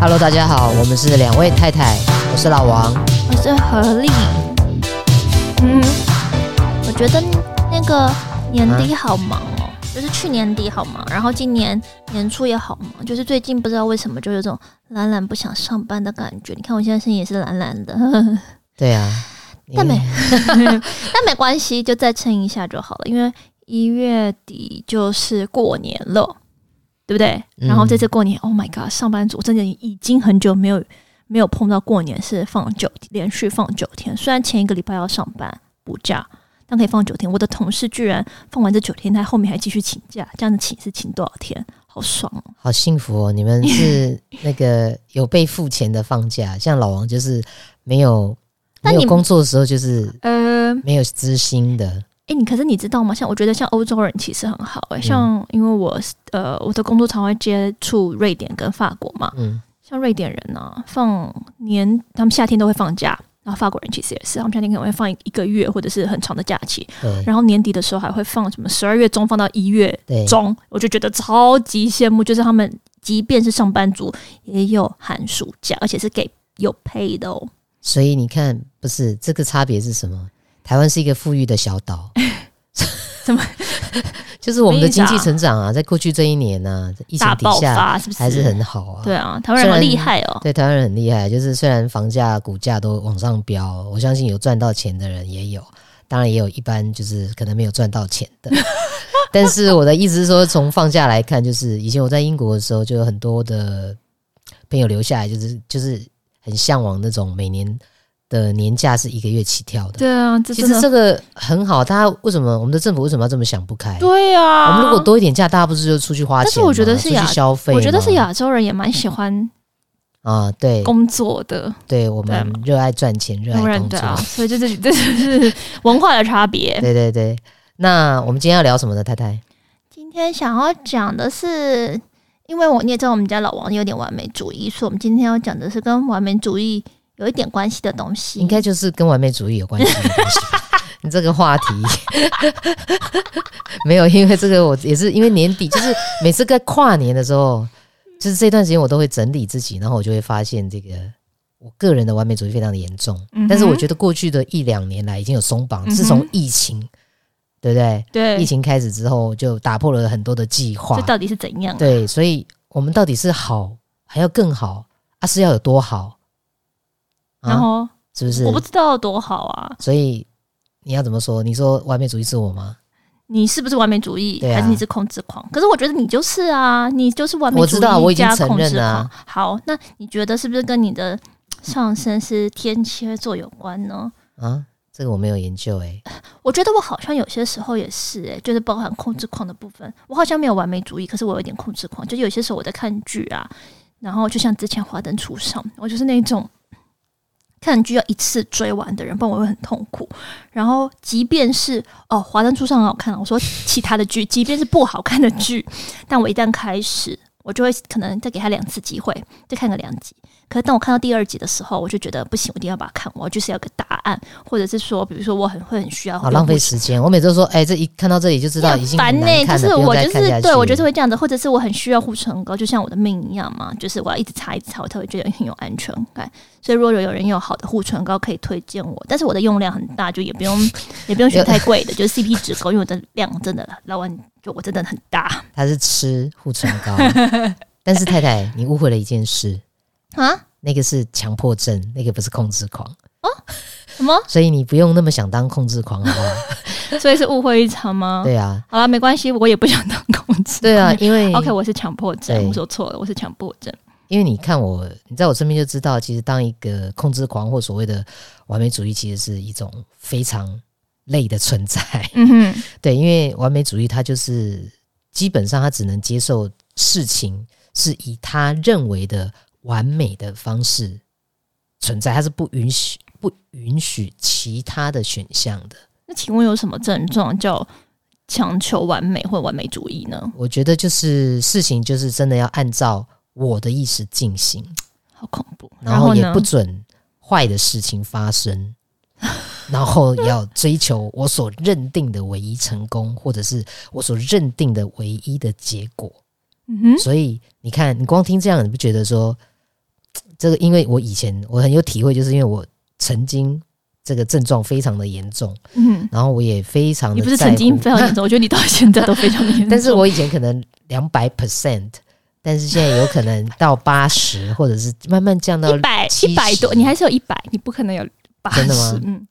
Hello，大家好，我们是两位太太，我是老王，我是何丽。嗯，我觉得那个年底好忙哦，啊、就是去年底好忙，然后今年年初也好忙，就是最近不知道为什么就有种懒懒不想上班的感觉。你看我现在声音也是懒懒的。对啊，但没，但没关系，就再撑一下就好了，因为一月底就是过年了。对不对？然后这次过年，嗯，Oh my God，上班族真的已经很久没有没有碰到过年是放九连续放九天。虽然前一个礼拜要上班补假，但可以放九天。我的同事居然放完这九天，他后面还继续请假，这样子请是请多少天？好爽哦，好幸福哦！你们是 那个有被付钱的放假，像老王就是没有 没有工作的时候就是呃没有资薪的。哎，你可是你知道吗？像我觉得像欧洲人其实很好哎、欸，像因为我呃我的工作常会接触瑞典跟法国嘛，嗯，像瑞典人呢、啊、放年他们夏天都会放假，然后法国人其实也是，他们夏天可能会放一个月或者是很长的假期，然后年底的时候还会放什么十二月中放到一月中，我就觉得超级羡慕，就是他们即便是上班族也有寒暑假，而且是给有 pay 的哦。所以你看，不是这个差别是什么？台湾是一个富裕的小岛，怎么？就是我们的经济成长啊，在过去这一年呢、啊，疫情底下还是很好啊。对啊，台湾人很厉害哦。对，台湾人很厉害，就是虽然房价、股价都往上飙，我相信有赚到钱的人也有，当然也有一般就是可能没有赚到钱的。但是我的意思是说，从放假来看，就是以前我在英国的时候，就有很多的朋友留下来，就是就是很向往那种每年。的年假是一个月起跳的，对啊，其实这个很好。大家为什么我们的政府为什么要这么想不开？对啊，我们如果多一点假，大家不是就出去花钱？但是我觉得是亚消费，我觉得是亚洲人也蛮喜欢啊，对工作的。对，我们热爱赚钱，热爱工作，啊、所以这是这是文化的差别。对对对，那我们今天要聊什么呢？太太，今天想要讲的是，因为我你也知道，我们家老王有点完美主义，所以我们今天要讲的是跟完美主义。有一点关系的东西，应该就是跟完美主义有关系的东西。你这个话题 没有，因为这个我也是因为年底，就是每次在跨年的时候，就是这段时间我都会整理自己，然后我就会发现这个我个人的完美主义非常的严重。嗯、但是我觉得过去的一两年来已经有松绑，自从疫情，对不对？对，疫情开始之后就打破了很多的计划。这到底是怎样？对，所以我们到底是好还要更好啊？是要有多好？然后、啊、是不是？我不知道多好啊！所以你要怎么说？你说完美主义是我吗？你是不是完美主义？啊、还是你是控制狂？可是我觉得你就是啊，你就是完美主义。我知道，我已经承认了、啊。好，那你觉得是不是跟你的上升是天蝎座有关呢？啊，这个我没有研究诶、欸。我觉得我好像有些时候也是诶、欸，就是包含控制狂的部分。我好像没有完美主义，可是我有点控制狂。就有些时候我在看剧啊，然后就像之前《华灯初上》，我就是那种。看剧要一次追完的人，不然我会很痛苦。然后，即便是哦，《华灯初上》很好看，我说其他的剧，即便是不好看的剧，但我一旦开始，我就会可能再给他两次机会，再看个两集。可是当我看到第二集的时候，我就觉得不行，我一定要把它看完，我就是要个答案，或者是说，比如说我很会很需要，好浪费时间。我每次都说，哎、欸，这一看到这里就知道已经很难看了，就是我就是对我就是会这样子，或者是我很需要护唇膏，就像我的命一样嘛，就是我要一直擦一直擦，我才会觉得很有安全感。所以如果有人有好的护唇膏可以推荐我，但是我的用量很大，就也不用 也不用选太贵的，就是 CP 值高，因为我的量真的老万就我真的很大。他是吃护唇膏，但是太太你误会了一件事啊。那个是强迫症，那个不是控制狂哦。什么？所以你不用那么想当控制狂，好不好？所以是误会一场吗？对啊。好了，没关系，我也不想当控制。对啊，因为 OK，我是强迫症，我说错了，我是强迫症。因为你看我，你在我身边就知道，其实当一个控制狂或所谓的完美主义，其实是一种非常累的存在。嗯哼，对，因为完美主义它就是基本上他只能接受事情是以他认为的。完美的方式存在，它是不允许不允许其他的选项的。那请问有什么症状叫强求完美或完美主义呢？我觉得就是事情就是真的要按照我的意识进行，好恐怖。然后也不准坏的事情发生，然后要追求我所认定的唯一成功，或者是我所认定的唯一的结果。嗯哼，所以你看，你光听这样，你不觉得说？这个因为我以前我很有体会，就是因为我曾经这个症状非常的严重，嗯，然后我也非常的，你不是曾经非常严重，我觉得你到现在都非常严重，但是我以前可能两百 percent。但是现在有可能到八十，或者是慢慢降到一百一百多，你还是有一百，你不可能有八十。真的吗？嗯，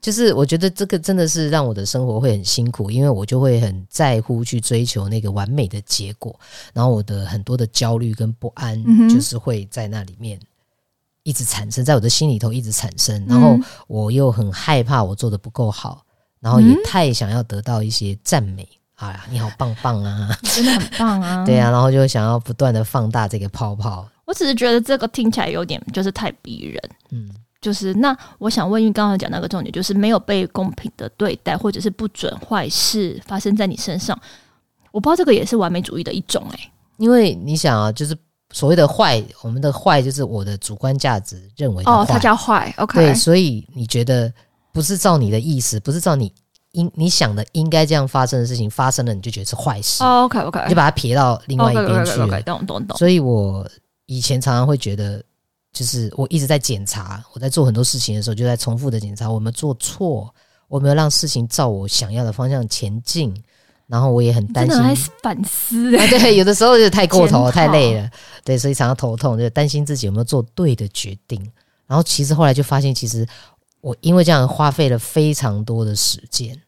就是我觉得这个真的是让我的生活会很辛苦，因为我就会很在乎去追求那个完美的结果，然后我的很多的焦虑跟不安，就是会在那里面一直产生，在我的心里头一直产生，然后我又很害怕我做的不够好，然后也太想要得到一些赞美。啊，你好棒棒啊！你真的很棒啊！对啊，然后就想要不断的放大这个泡泡。我只是觉得这个听起来有点就是太逼人。嗯，就是那我想问，因为刚刚讲那个重点，就是没有被公平的对待，或者是不准坏事发生在你身上。我不知道这个也是完美主义的一种哎、欸，因为你想啊，就是所谓的坏，我们的坏就是我的主观价值认为的，哦，它叫坏。OK，对，所以你觉得不是照你的意思，不是照你。应你想的应该这样发生的事情发生了，你就觉得是坏事。Oh, OK OK，就把它撇到另外一边去懂懂懂。所以我以前常常会觉得，就是我一直在检查，我在做很多事情的时候，就在重复的检查，我们做错，我没有让事情照我想要的方向前进。然后我也很担心，真的反思、欸。对，有的时候就太过头，太累了。对，所以常常头痛，就担心自己有没有做对的决定。然后其实后来就发现，其实。我因为这样花费了非常多的时间。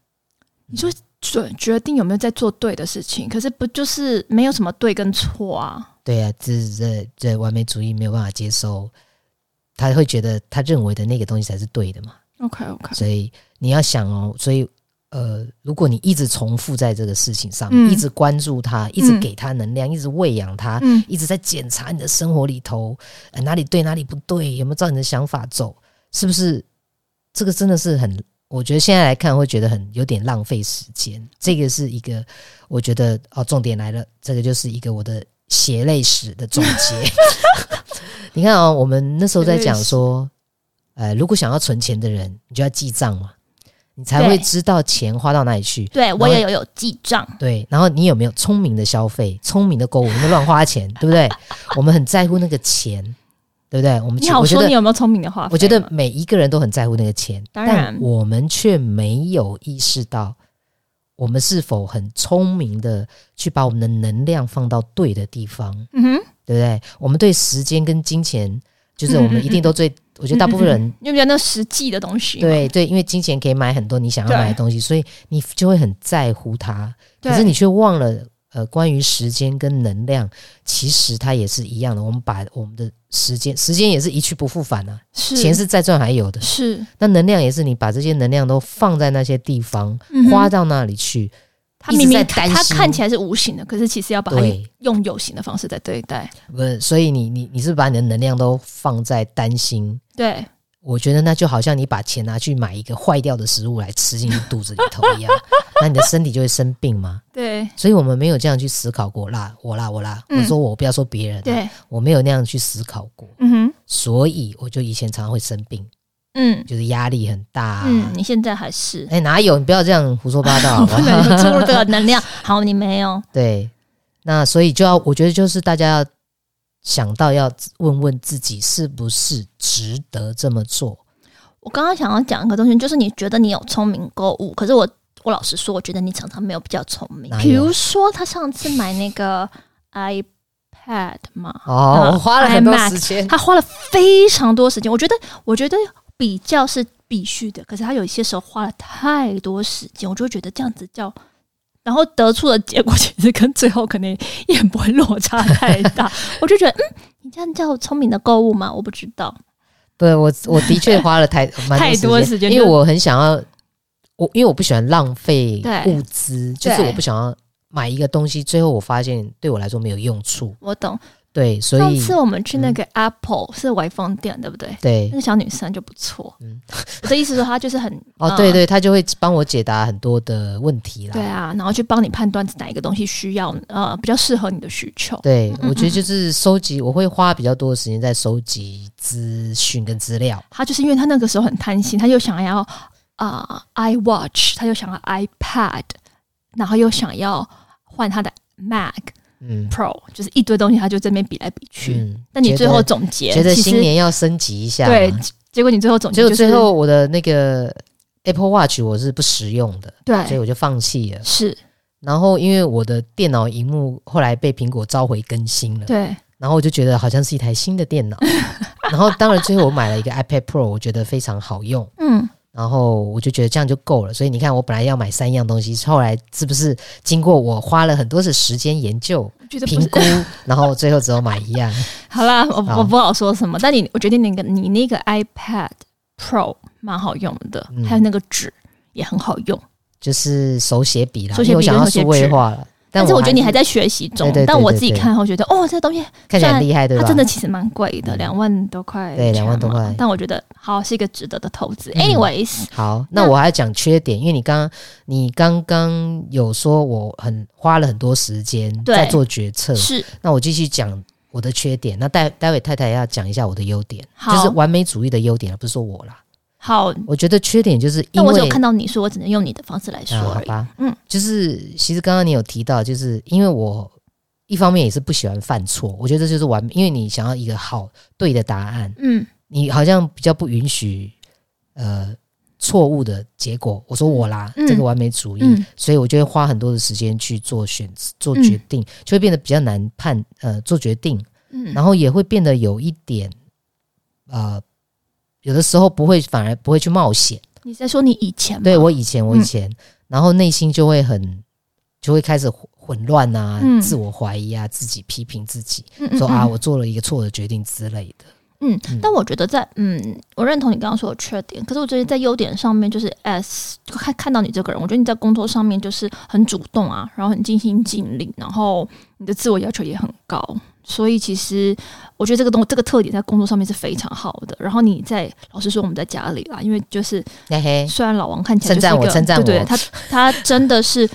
你说准决定有没有在做对的事情？可是不就是没有什么对跟错啊？对啊，这这这完美主义没有办法接受，他会觉得他认为的那个东西才是对的嘛。OK OK，所以你要想哦，所以呃，如果你一直重复在这个事情上面，嗯、一直关注他，一直给他能量，嗯、一直喂养他，嗯、一直在检查你的生活里头，呃，哪里对哪里不对，有没有照你的想法走，是不是？这个真的是很，我觉得现在来看会觉得很有点浪费时间。这个是一个，我觉得哦，重点来了，这个就是一个我的血泪史的总结。你看哦，我们那时候在讲说，呃，如果想要存钱的人，你就要记账嘛，你才会知道钱花到哪里去。对，我也有有记账。对，然后你有没有聪明的消费、聪明的购物，有没有乱花钱，对不对？我们很在乎那个钱。对不对？我们你好说你有没有聪明的话？我觉得每一个人都很在乎那个钱，当然，但我们却没有意识到，我们是否很聪明的去把我们的能量放到对的地方？嗯哼，对不对？我们对时间跟金钱，就是我们一定都最，我觉得大部分人因为比较那实际的东西，对对，因为金钱可以买很多你想要买的东西，所以你就会很在乎它，可是你却忘了。呃，关于时间跟能量，其实它也是一样的。我们把我们的时间，时间也是一去不复返啊。是，钱是再赚还有的。是，那能量也是，你把这些能量都放在那些地方，嗯、花到那里去。他明明他看起来是无形的，可是其实要把它用有形的方式在对待。不是，所以你你你是把你的能量都放在担心。对。我觉得那就好像你把钱拿去买一个坏掉的食物来吃进去肚子里头一样，那你的身体就会生病嘛？对，所以我们没有这样去思考过啦，我啦，我啦，嗯、我说我不要说别人，对，我没有那样去思考过，嗯哼，所以我就以前常常会生病，嗯，就是压力很大、啊，嗯，你现在还是？哎、欸，哪有？你不要这样胡说八道 好不好，不能注入这个 能量。好，你没有，对，那所以就要，我觉得就是大家要。想到要问问自己是不是值得这么做。我刚刚想要讲一个东西，就是你觉得你有聪明购物，可是我我老实说，我觉得你常常没有比较聪明。比如说，他上次买那个 iPad 嘛，哦，我花了很多时间，他花了非常多时间。我觉得，我觉得比较是必须的，可是他有一些时候花了太多时间，我就会觉得这样子叫。然后得出的结果 其实跟最后可能也不会落差太大，我就觉得，嗯，你这样叫聪明的购物吗？我不知道。对，我我的确花了太 太多时间，因为我很想要，我因为我不喜欢浪费物资，就是我不想要买一个东西，最后我发现对我来说没有用处。我懂。对，所以上次我们去那个 Apple、嗯、是微风店，对不对？对，那个小女生就不错。嗯，我的意思说她就是很 哦，对，对对，她就会帮我解答很多的问题啦。对啊，然后去帮你判断哪一个东西需要呃比较适合你的需求。对，我觉得就是收集，我会花比较多的时间在收集资讯跟资料。她就是因为她那个时候很贪心，她又想要啊、呃、iWatch，她又想要 iPad，然后又想要换她的 Mac。嗯，Pro 就是一堆东西，它就这边比来比去。嗯，但你最后总结，觉得新年要升级一下。对，结果你最后总结，就最后我的那个 Apple Watch 我是不实用的，对，所以我就放弃了。是，然后因为我的电脑荧幕后来被苹果召回更新了，对。然后我就觉得好像是一台新的电脑，然后当然最后我买了一个 iPad Pro，我觉得非常好用，嗯，然后我就觉得这样就够了。所以你看，我本来要买三样东西，后来是不是经过我花了很多的时间研究、评估，然后最后只有买一样？好啦，我我不好说什么，但你我决定那个你那个 iPad Pro 蛮好用的，嗯、还有那个纸也很好用，就是手写笔啦，手写笔我想要数位化了。但是我觉得你还在学习中，但我自己看后觉得，哦，这个东西看起来很厉害，对吧？它真的其实蛮贵的，两万多块，对，两万多块。但我觉得好是一个值得的投资。Anyways，好，那我还要讲缺点，因为你刚刚你刚刚有说我很花了很多时间在做决策，是。那我继续讲我的缺点，那待待会太太要讲一下我的优点，就是完美主义的优点，而不是说我啦。好，我觉得缺点就是因为，但我只有看到你说，我只能用你的方式来说，好吧？嗯，就是其实刚刚你有提到，就是因为我一方面也是不喜欢犯错，我觉得这就是完美，因为你想要一个好对的答案，嗯，你好像比较不允许呃错误的结果。我说我啦，这个完美主义，所以我就会花很多的时间去做选择、做决定，就会变得比较难判呃做决定，嗯，然后也会变得有一点呃。有的时候不会，反而不会去冒险。你在说你以前吗？对，我以前，我以前，嗯、然后内心就会很，就会开始混乱啊，嗯、自我怀疑啊，自己批评自己，说啊，我做了一个错的决定之类的。嗯，嗯但我觉得在嗯，我认同你刚刚说的缺点，可是我觉得在优点上面，就是 S 看看到你这个人，我觉得你在工作上面就是很主动啊，然后很尽心尽力，然后你的自我要求也很高。所以其实我觉得这个东这个特点在工作上面是非常好的。然后你在老实说，我们在家里啊，因为就是虽然老王看起来就是一个称赞我，对对，他 他真的是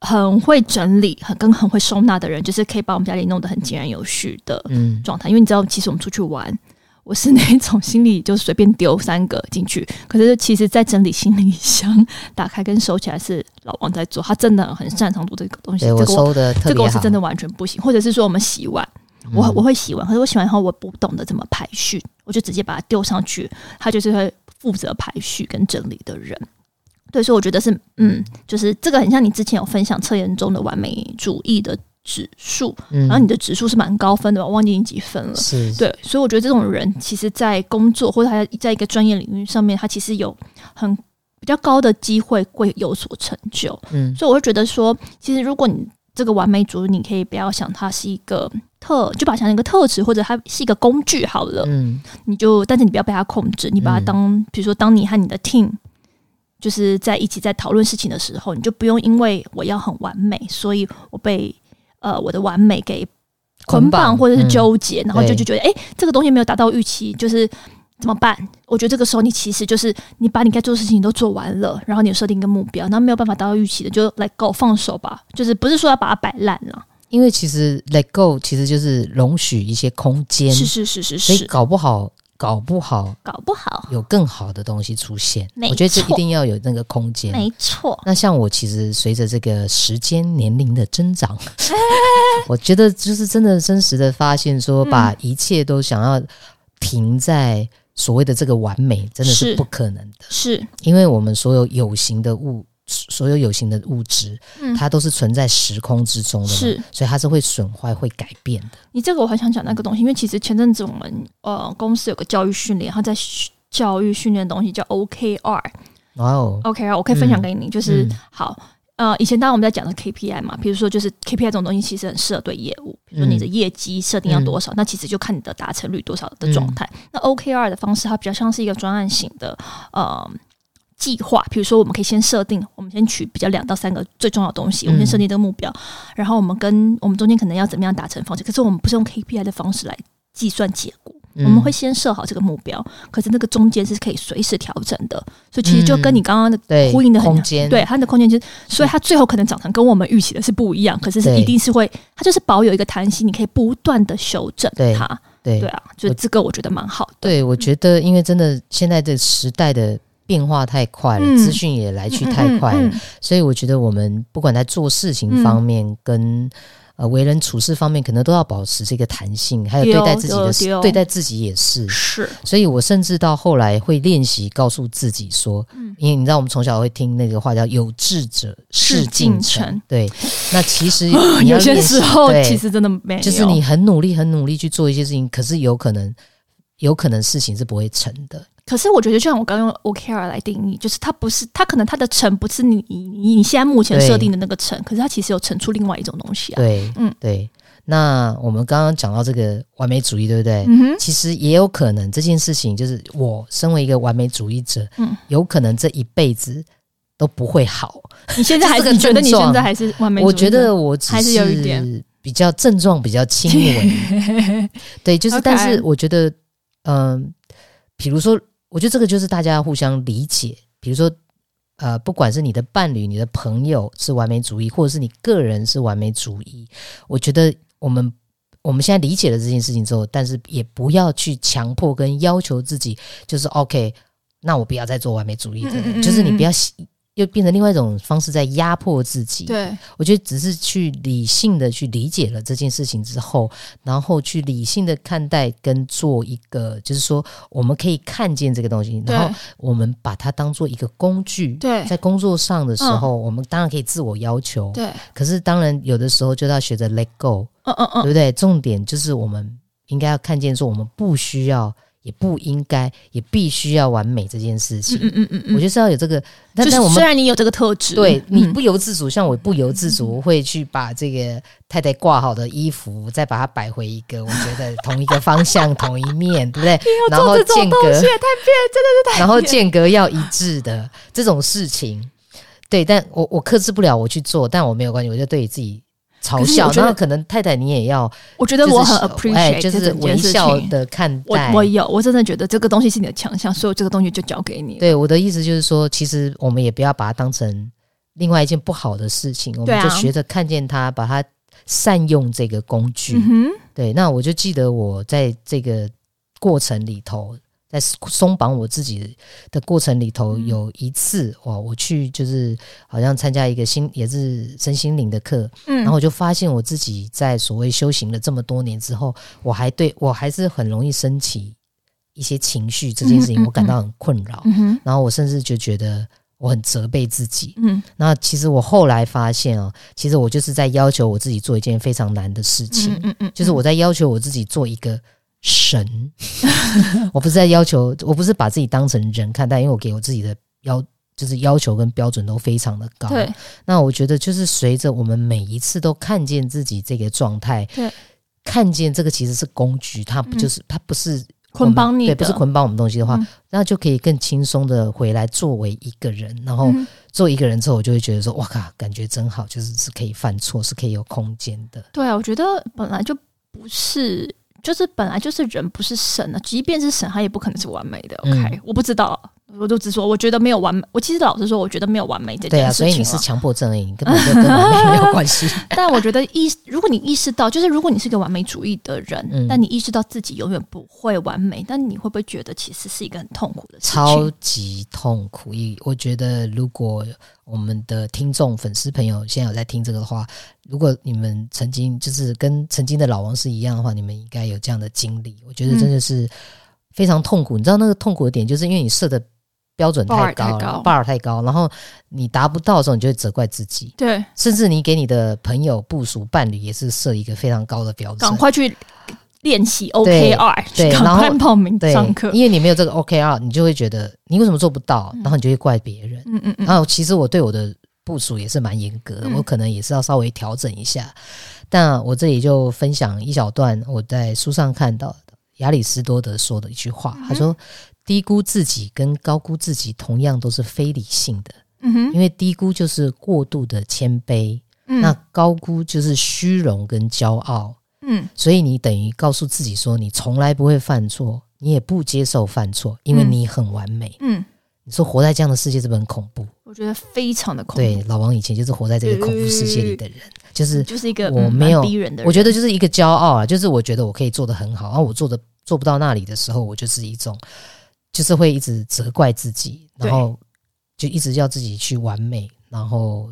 很会整理，很跟很会收纳的人，就是可以把我们家里弄得很井然有序的状态。嗯、因为你知道，其实我们出去玩。我是那种心里就随便丢三个进去，可是其实，在整理行李箱打开跟收起来是老王在做，他真的很擅长做这个东西。我收的。这个我是真的完全不行。或者是说我们洗碗，我我会洗碗，可是我洗完以后我不懂得怎么排序，我就直接把它丢上去，他就是会负责排序跟整理的人。对，所以我觉得是嗯，就是这个很像你之前有分享测验中的完美主义的。指数，然后你的指数是蛮高分的，我忘记你几分了。是，对，所以我觉得这种人，其实，在工作或者他在一个专业领域上面，他其实有很比较高的机会会有所成就。嗯，所以我会觉得说，其实如果你这个完美主义，你可以不要想它是一个特，就把它想成一个特质，或者它是一个工具好了。嗯，你就，但是你不要被它控制，你把它当，比如说，当你和你的 team 就是在一起在讨论事情的时候，你就不用因为我要很完美，所以我被。呃，我的完美给捆绑或者是纠结，嗯、然后就就觉得，哎、欸，这个东西没有达到预期，就是怎么办？我觉得这个时候你其实就是你把你该做的事情都做完了，然后你设定一个目标，然后没有办法达到预期的，就 let go 放手吧。就是不是说要把它摆烂了，因为其实 let go 其实就是容许一些空间，是是是是是，所以搞不好。搞不好，搞不好有更好的东西出现。我觉得这一定要有那个空间。没错。那像我其实随着这个时间年龄的增长，我觉得就是真的真实的发现，说把一切都想要停在所谓的这个完美，真的是不可能的。是，是因为我们所有有形的物。所有有形的物质，嗯、它都是存在时空之中的，是，所以它是会损坏、会改变的。你这个我很想讲那个东西，因为其实前阵子我们呃公司有个教育训练，它在教育训练的东西叫 OKR。哦，OKR 我可以分享给你，嗯、就是、嗯、好呃，以前当然我们在讲的 KPI 嘛，比如说就是 KPI 这种东西其实很适合对业务，比如说你的业绩设定要多少，嗯、那其实就看你的达成率多少的状态。嗯、那 OKR 的方式，它比较像是一个专案型的呃。计划，比如说，我们可以先设定，我们先取比较两到三个最重要的东西，我们先设定这个目标，嗯、然后我们跟我们中间可能要怎么样达成方式。可是我们不是用 KPI 的方式来计算结果，嗯、我们会先设好这个目标，可是那个中间是可以随时调整的。所以其实就跟你刚刚的呼应的很空间，对它的空间就是，所以它最后可能长成跟我们预期的是不一样，可是是一定是会，它就是保有一个弹性，你可以不断的修正它。对对啊，就这个我觉得蛮好的。对，我觉得因为真的现在的时代的。变化太快了，资讯、嗯、也来去太快了，所以我觉得我们不管在做事情方面跟、嗯呃，为人处事方面可能都要保持这个弹性，还有对待自己的对待自己也是。是。所以我甚至到后来会练习告诉自己说，嗯，因为你知道我们从小会听那个话叫“有志者事竟成”，对。那其实 有些时候其实真的没有，就是你很努力很努力去做一些事情，可是有可能有可能事情是不会成的。可是我觉得，就像我刚用 OKR 来定义，就是它不是，它可能它的成不是你你你现在目前设定的那个成，可是它其实有成出另外一种东西啊。对，嗯，对。那我们刚刚讲到这个完美主义，对不对？嗯哼。其实也有可能这件事情，就是我身为一个完美主义者，嗯，有可能这一辈子都不会好。你现在还是 你觉得你现在还是完美主义者？我觉得我还是有一点比较症状比较轻微。对，就是，但是我觉得，嗯，比如说。我觉得这个就是大家互相理解。比如说，呃，不管是你的伴侣、你的朋友是完美主义，或者是你个人是完美主义，我觉得我们我们现在理解了这件事情之后，但是也不要去强迫跟要求自己，就是 OK，那我不要再做完美主义的人，嗯嗯嗯，就是你不要。又变成另外一种方式在压迫自己。对，我觉得只是去理性的去理解了这件事情之后，然后去理性的看待跟做一个，就是说我们可以看见这个东西，然后我们把它当做一个工具。对，在工作上的时候，我们当然可以自我要求。对，可是当然有的时候就要学着 let go。嗯嗯嗯，对不对？重点就是我们应该要看见说，我们不需要。也不应该，也必须要完美这件事情。嗯嗯嗯嗯，我觉得是要有这个。但但我们虽然你有这个特质，对你不由自主，像我不由自主会去把这个太太挂好的衣服，再把它摆回一个我觉得同一个方向、同一面，对不对？然后间隔太变，真的是太。然后间隔要一致的这种事情，对，但我我克制不了我去做，但我没有关系，我就对自己。嘲笑，然后可能太太你也要，我觉得我很 appreciate，就是微笑的看待。我我有，我真的觉得这个东西是你的强项，所以这个东西就交给你。对，我的意思就是说，其实我们也不要把它当成另外一件不好的事情，我们就学着看见它，把它善用这个工具。对，那我就记得我在这个过程里头。在松绑我自己的过程里头，有一次哇，我去就是好像参加一个心也是身心灵的课，嗯，然后我就发现我自己在所谓修行了这么多年之后，我还对我还是很容易升起一些情绪，这件事情我感到很困扰，嗯哼，然后我甚至就觉得我很责备自己，嗯，那其实我后来发现啊，其实我就是在要求我自己做一件非常难的事情，嗯嗯，就是我在要求我自己做一个。神，我不是在要求，我不是把自己当成人看待，因为我给我自己的要就是要求跟标准都非常的高。对，那我觉得就是随着我们每一次都看见自己这个状态，对，看见这个其实是工具，它不就是、嗯、它不是捆绑你，对，不是捆绑我们东西的话，嗯、那就可以更轻松的回来作为一个人，然后做一个人之后，我就会觉得说，哇靠，感觉真好，就是是可以犯错，是可以有空间的。对啊，我觉得本来就不是。就是本来就是人不是神啊，即便是神，他也不可能是完美的。OK，嗯，我不知道。我就只说，我觉得没有完美。我其实老实说，我觉得没有完美这件事情。对啊，所以你是强迫症而已，你根本就跟完美没有关系。但我觉得意，如果你意识到，就是如果你是一个完美主义的人，嗯、但你意识到自己永远不会完美，但你会不会觉得其实是一个很痛苦的事情？超级痛苦。一我觉得，如果我们的听众、粉丝朋友现在有在听这个的话，如果你们曾经就是跟曾经的老王是一样的话，你们应该有这样的经历。我觉得真的是非常痛苦。嗯、你知道那个痛苦的点，就是因为你设的。标准太高了，bar 太高，然后你达不到的时候，你就会责怪自己。对，甚至你给你的朋友、部署、伴侣也是设一个非常高的标准。赶快去练习 OKR，对，然后报名上课。因为你没有这个 OKR，你就会觉得你为什么做不到，然后你就会怪别人。嗯嗯嗯。然后其实我对我的部署也是蛮严格的，我可能也是要稍微调整一下。但我这里就分享一小段我在书上看到的亚里士多德说的一句话，他说。低估自己跟高估自己同样都是非理性的，嗯哼，因为低估就是过度的谦卑，嗯，那高估就是虚荣跟骄傲，嗯，所以你等于告诉自己说你从来不会犯错，你也不接受犯错，因为你很完美，嗯，你说活在这样的世界是不是很恐怖？我觉得非常的恐怖。对，老王以前就是活在这个恐怖世界里的人，就是就是一个我没有逼人的人，我觉得就是一个骄傲啊，就是我觉得我可以做得很好，然后我做的做不到那里的时候，我就是一种。就是会一直责怪自己，然后就一直要自己去完美，然后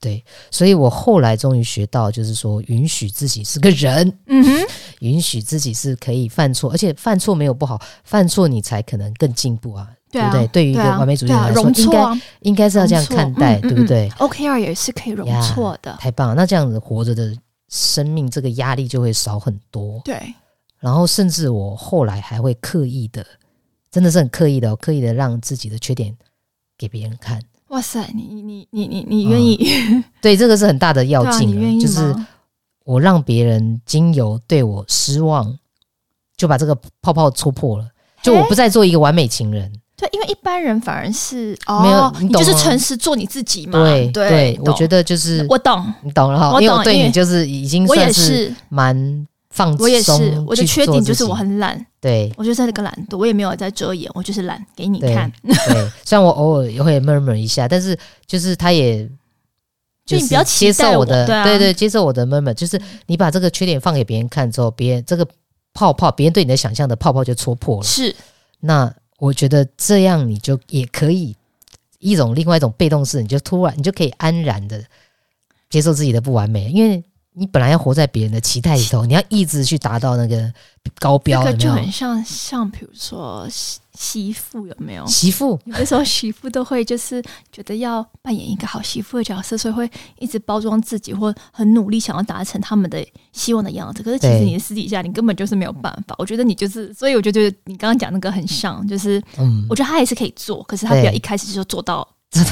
对，所以我后来终于学到，就是说允许自己是个人，嗯哼，允许自己是可以犯错，而且犯错没有不好，犯错你才可能更进步啊，对不对？对于一个完美主义者来说，应该应该是要这样看待，对不对？OKR 也是可以容错的，太棒了！那这样子活着的生命，这个压力就会少很多，对。然后甚至我后来还会刻意的。真的是很刻意的，哦刻意的让自己的缺点给别人看。哇塞，你你你你你愿意、嗯？对，这个是很大的要紧，就是我让别人经由对我失望，就把这个泡泡戳破了。就我不再做一个完美情人。对，因为一般人反而是哦，没有，你，懂你就是诚实做你自己嘛。对对，我觉得就是我懂，你懂了哈。因为我对你就是已经算是蛮。放松，我也是，我的缺点就是我很懒。对，我就是那个懒惰，我也没有在遮掩，我就是懒，给你看。对，对 虽然我偶尔也会 murmur 一下，但是就是他也，就你不要接受我的，对，对对，接受我的 murmur，就是你把这个缺点放给别人看之后，别人这个泡泡，别人对你的想象的泡泡就戳破了。是，那我觉得这样你就也可以一种另外一种被动式，你就突然你就可以安然的接受自己的不完美，因为。你本来要活在别人的期待里头，你要一直去达到那个高标，这个就很像像比如说媳媳妇有没有？媳妇有的时候媳妇都会就是觉得要扮演一个好媳妇的角色，所以会一直包装自己，或很努力想要达成他们的希望的样子。可是其实你的私底下你根本就是没有办法。我觉得你就是，所以我觉得你刚刚讲那个很像，就是嗯，我觉得他也是可以做，可是他不要一开始就做到。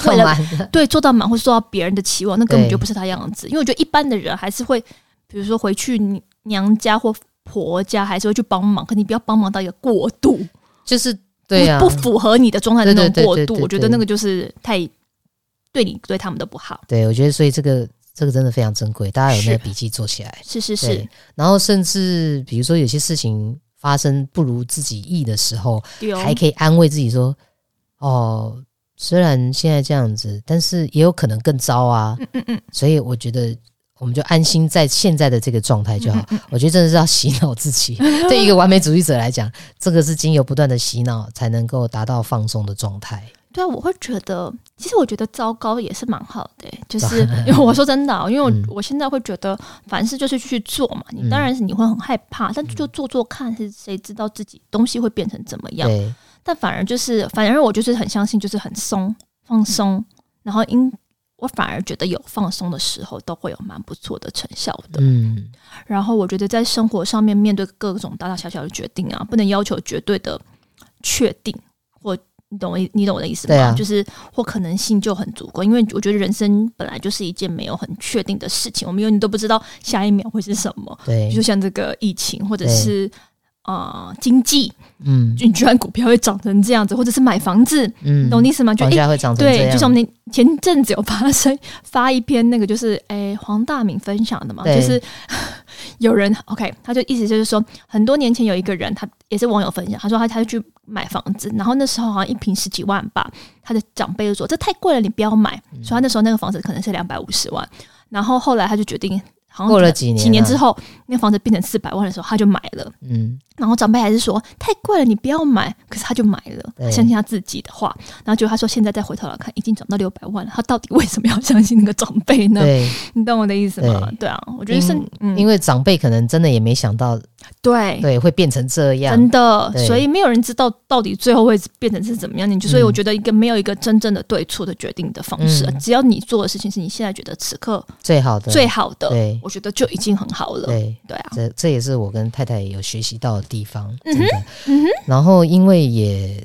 为了对做到满，或是做到别人的期望，那根本就不是他样子。因为我觉得一般的人还是会，比如说回去娘家或婆家，还是会去帮忙。可你不要帮忙到一个过度，就是对呀，不符合你的状态的那种过度。我觉得那个就是太对你对他们的不好。对，我觉得所以这个这个真的非常珍贵，大家有那个笔记做起来。是是是。然后甚至比如说有些事情发生不如自己意的时候，还可以安慰自己说：“哦。”虽然现在这样子，但是也有可能更糟啊。嗯嗯嗯。所以我觉得，我们就安心在现在的这个状态就好。嗯嗯，我觉得真的是要洗脑自己。对一个完美主义者来讲，这个是经由不断的洗脑才能够达到放松的状态。对啊，我会觉得，其实我觉得糟糕也是蛮好的，就是 因为我说真的，因为我、嗯、我现在会觉得，凡事就是去做嘛。你当然是你会很害怕，嗯、但就做做看，是谁知道自己东西会变成怎么样？但反而就是，反而我就是很相信，就是很松放松，然后因我反而觉得有放松的时候，都会有蛮不错的成效的。嗯，然后我觉得在生活上面面对各种大大小小的决定啊，不能要求绝对的确定，或你懂我你懂我的意思吗？啊、就是或可能性就很足够，因为我觉得人生本来就是一件没有很确定的事情，我们永远都不知道下一秒会是什么。对，就像这个疫情，或者是。啊、呃，经济，嗯，你居然股票会涨成这样子，或者是买房子，嗯，懂意思吗？就房价会涨成这样，对，就像我们前阵子有发生发一篇那个，就是诶黄大明分享的嘛，就是 有人 OK，他就意思就是说，很多年前有一个人，他也是网友分享，他说他他就去买房子，然后那时候好像一平十几万吧，他的长辈就说这太贵了，你不要买，嗯、所以他那时候那个房子可能是两百五十万，然后后来他就决定。过了几年，几年之后，那房子变成四百万的时候，他就买了。嗯，然后长辈还是说太贵了，你不要买。可是他就买了，对相信他自己的话。然后就他说，现在再回头来看，已经涨到六百万了。他到底为什么要相信那个长辈呢？对，你懂我的意思吗？对，对啊，我觉得是因，嗯、因为长辈可能真的也没想到。对对，会变成这样，真的，所以没有人知道到底最后会变成是怎么样。你就所以我觉得一个没有一个真正的对错的决定的方式，嗯、只要你做的事情是你现在觉得此刻最好的、最好的，对，我觉得就已经很好了。对对啊，这这也是我跟太太有学习到的地方。真的，嗯然后因为也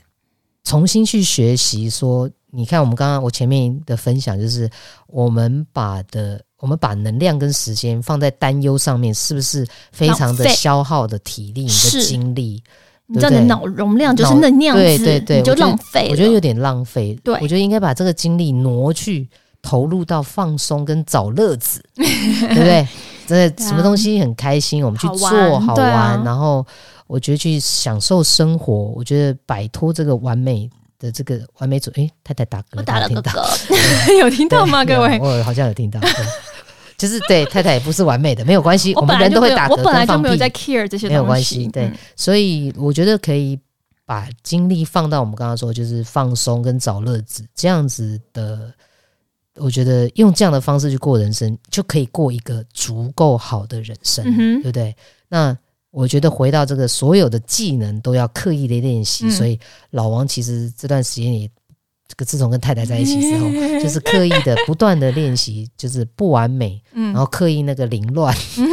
重新去学习说，你看我们刚刚我前面的分享，就是我们把的。我们把能量跟时间放在担忧上面，是不是非常的消耗的体力、你的精力？你知道，你的脑容量就是那样子，对对对，你就浪费了。我觉得有点浪费。对，我觉得应该把这个精力挪去投入到放松跟找乐子，对不对？真的，什么东西很开心，我们去做好玩，然后我觉得去享受生活。我觉得摆脱这个完美。的这个完美主义，哎，太太打嗝，我打了个嗝，有听到吗？各位，我好像有听到，就是对太太也不是完美的，没有关系，我们人都会打嗝，我本来就没有在 care 这些东西，没有关系，对，所以我觉得可以把精力放到我们刚刚说，就是放松跟找乐子这样子的。我觉得用这样的方式去过人生，就可以过一个足够好的人生，嗯、对不对？那我觉得回到这个，所有的技能都要刻意的练习。嗯、所以老王其实这段时间也，这个自从跟太太在一起之后，嗯、就是刻意的不断的练习，就是不完美，嗯、然后刻意那个凌乱，嗯、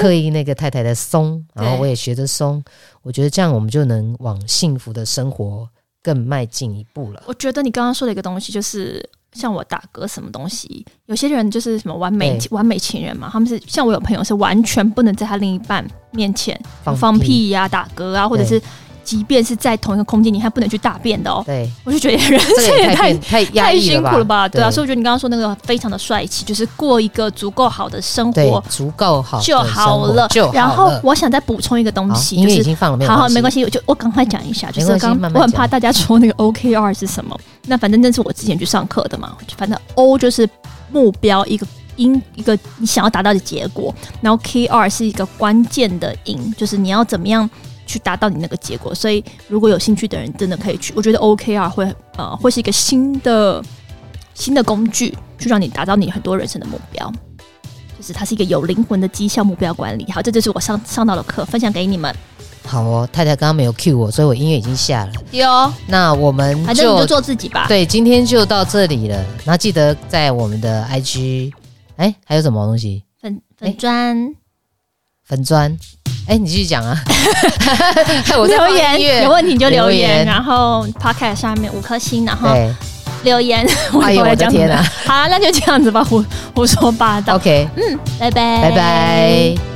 刻意那个太太的松，然后我也学着松。我觉得这样我们就能往幸福的生活更迈进一步了。我觉得你刚刚说的一个东西就是。像我打嗝什么东西，有些人就是什么完美完美情人嘛，他们是像我有朋友是完全不能在他另一半面前放屁呀、啊、打嗝啊，或者是。即便是在同一个空间，你还不能去大便的哦。对，我就觉得人生也太太太辛苦了吧？对啊，对，所以我觉得你刚刚说那个非常的帅气，就是过一个足够好的生活，足够好就好了。然后我想再补充一个东西，就是已经放了，好好没关系，我就我赶快讲一下，就是刚我很怕大家说那个 OKR 是什么。那反正那是我之前去上课的嘛，反正 O 就是目标，一个因一个你想要达到的结果，然后 KR 是一个关键的因，就是你要怎么样。去达到你那个结果，所以如果有兴趣的人，真的可以去。我觉得 OKR 会呃会是一个新的新的工具，去让你达到你很多人生的目标。就是它是一个有灵魂的绩效目标管理。好，这就是我上上到的课，分享给你们。好哦，太太刚刚没有 cue 我，所以我音乐已经下了。有哦，那我们反正你就做自己吧。对，今天就到这里了。那记得在我们的 IG，哎，还有什么东西？粉粉砖，粉专。哎，你继续讲啊！我留言有问题就留言，然后 Podcast 上面五颗星，然后留言。哎呦我的天哪！好，那就这样子吧，胡胡说八道。OK，嗯，拜拜，拜拜。